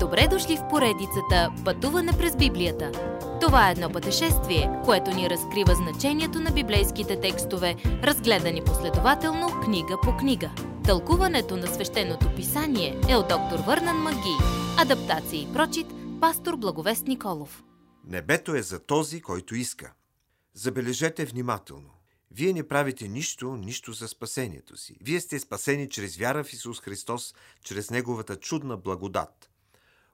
Добре дошли в поредицата Пътуване през Библията. Това е едно пътешествие, което ни разкрива значението на библейските текстове, разгледани последователно книга по книга. Тълкуването на свещеното писание е от доктор Върнан Маги. Адаптация и прочит, пастор Благовест Николов. Небето е за този, който иска. Забележете внимателно. Вие не правите нищо, нищо за спасението си. Вие сте спасени чрез вяра в Исус Христос, чрез Неговата чудна благодат.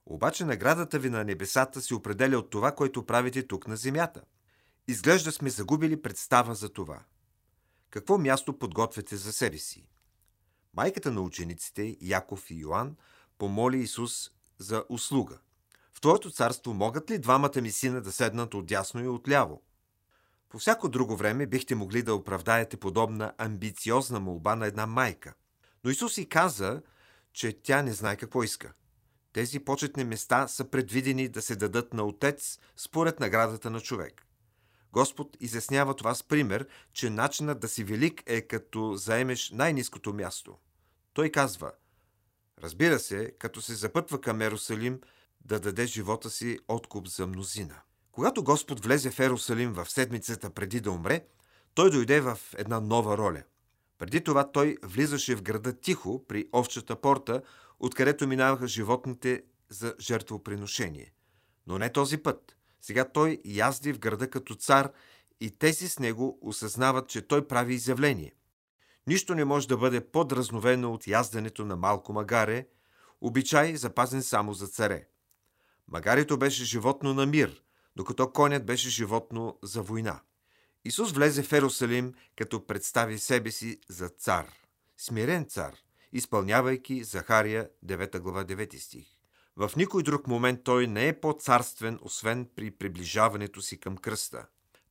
Обаче наградата ви на небесата се определя от това, което правите тук на земята. Изглежда сме загубили представа за това. Какво място подготвяте за себе си? Майката на учениците, Яков и Йоанн, помоли Исус за услуга. В Твоето царство могат ли двамата ми сина да седнат отдясно и отляво? По всяко друго време бихте могли да оправдаете подобна амбициозна молба на една майка. Но Исус и каза, че тя не знае какво иска. Тези почетни места са предвидени да се дадат на Отец според наградата на човек. Господ изяснява това с пример, че начинът да си велик е като заемеш най-низкото място. Той казва, разбира се, като се запътва към Ерусалим, да даде живота си откуп за мнозина. Когато Господ влезе в Ерусалим в седмицата преди да умре, той дойде в една нова роля. Преди това той влизаше в града тихо при овчата порта, откъдето минаваха животните за жертвоприношение. Но не този път. Сега той язди в града като цар и тези с него осъзнават, че той прави изявление. Нищо не може да бъде подразновено от язденето на малко магаре, обичай запазен само за царе. Магарито беше животно на мир, докато конят беше животно за война. Исус влезе в Ерусалим, като представи себе си за цар. Смирен цар, изпълнявайки Захария 9 глава 9 стих. В никой друг момент той не е по-царствен, освен при приближаването си към кръста.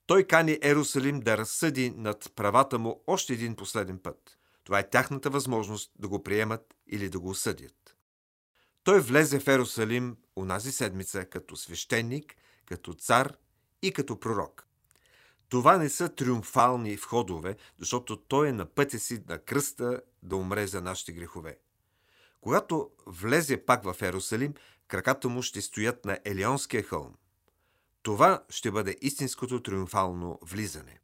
Той кани Ерусалим да разсъди над правата му още един последен път. Това е тяхната възможност да го приемат или да го осъдят. Той влезе в Ерусалим унази седмица като свещеник, като цар и като пророк. Това не са триумфални входове, защото той е на пътя си на кръста да умре за нашите грехове. Когато влезе пак в Ерусалим, краката му ще стоят на Елионския хълм. Това ще бъде истинското триумфално влизане.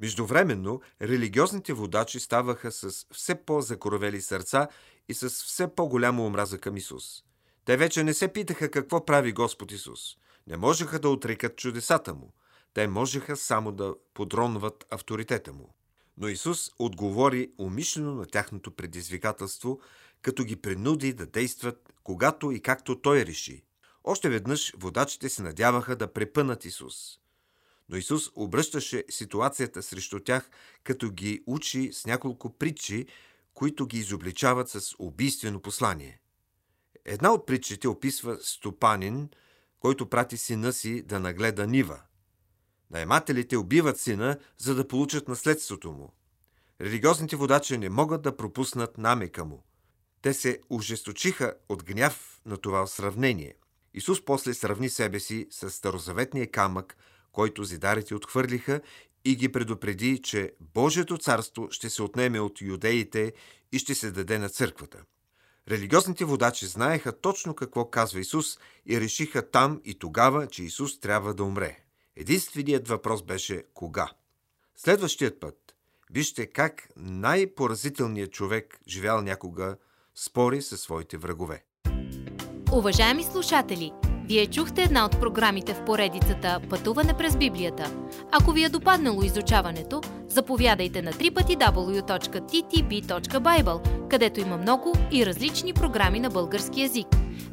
Междувременно, религиозните водачи ставаха с все по-закоровели сърца и с все по-голяма омраза към Исус. Те вече не се питаха какво прави Господ Исус. Не можеха да отрекат чудесата му. Те можеха само да подронват авторитета му. Но Исус отговори умишлено на тяхното предизвикателство, като ги принуди да действат когато и както Той реши. Още веднъж водачите се надяваха да препънат Исус. Но Исус обръщаше ситуацията срещу тях, като ги учи с няколко притчи, които ги изобличават с убийствено послание. Една от притчите описва стопанин, който прати сина си да нагледа нива. Наймателите убиват сина, за да получат наследството му. Религиозните водачи не могат да пропуснат намека му. Те се ожесточиха от гняв на това сравнение. Исус после сравни себе си с старозаветния камък, който зидарите отхвърлиха и ги предупреди, че Божието царство ще се отнеме от юдеите и ще се даде на църквата. Религиозните водачи знаеха точно какво казва Исус и решиха там и тогава, че Исус трябва да умре. Единственият въпрос беше кога. Следващият път вижте как най-поразителният човек, живял някога, спори със своите врагове. Уважаеми слушатели, вие чухте една от програмите в поредицата Пътуване през Библията. Ако ви е допаднало изучаването, заповядайте на www.ttb.bible, където има много и различни програми на български язик.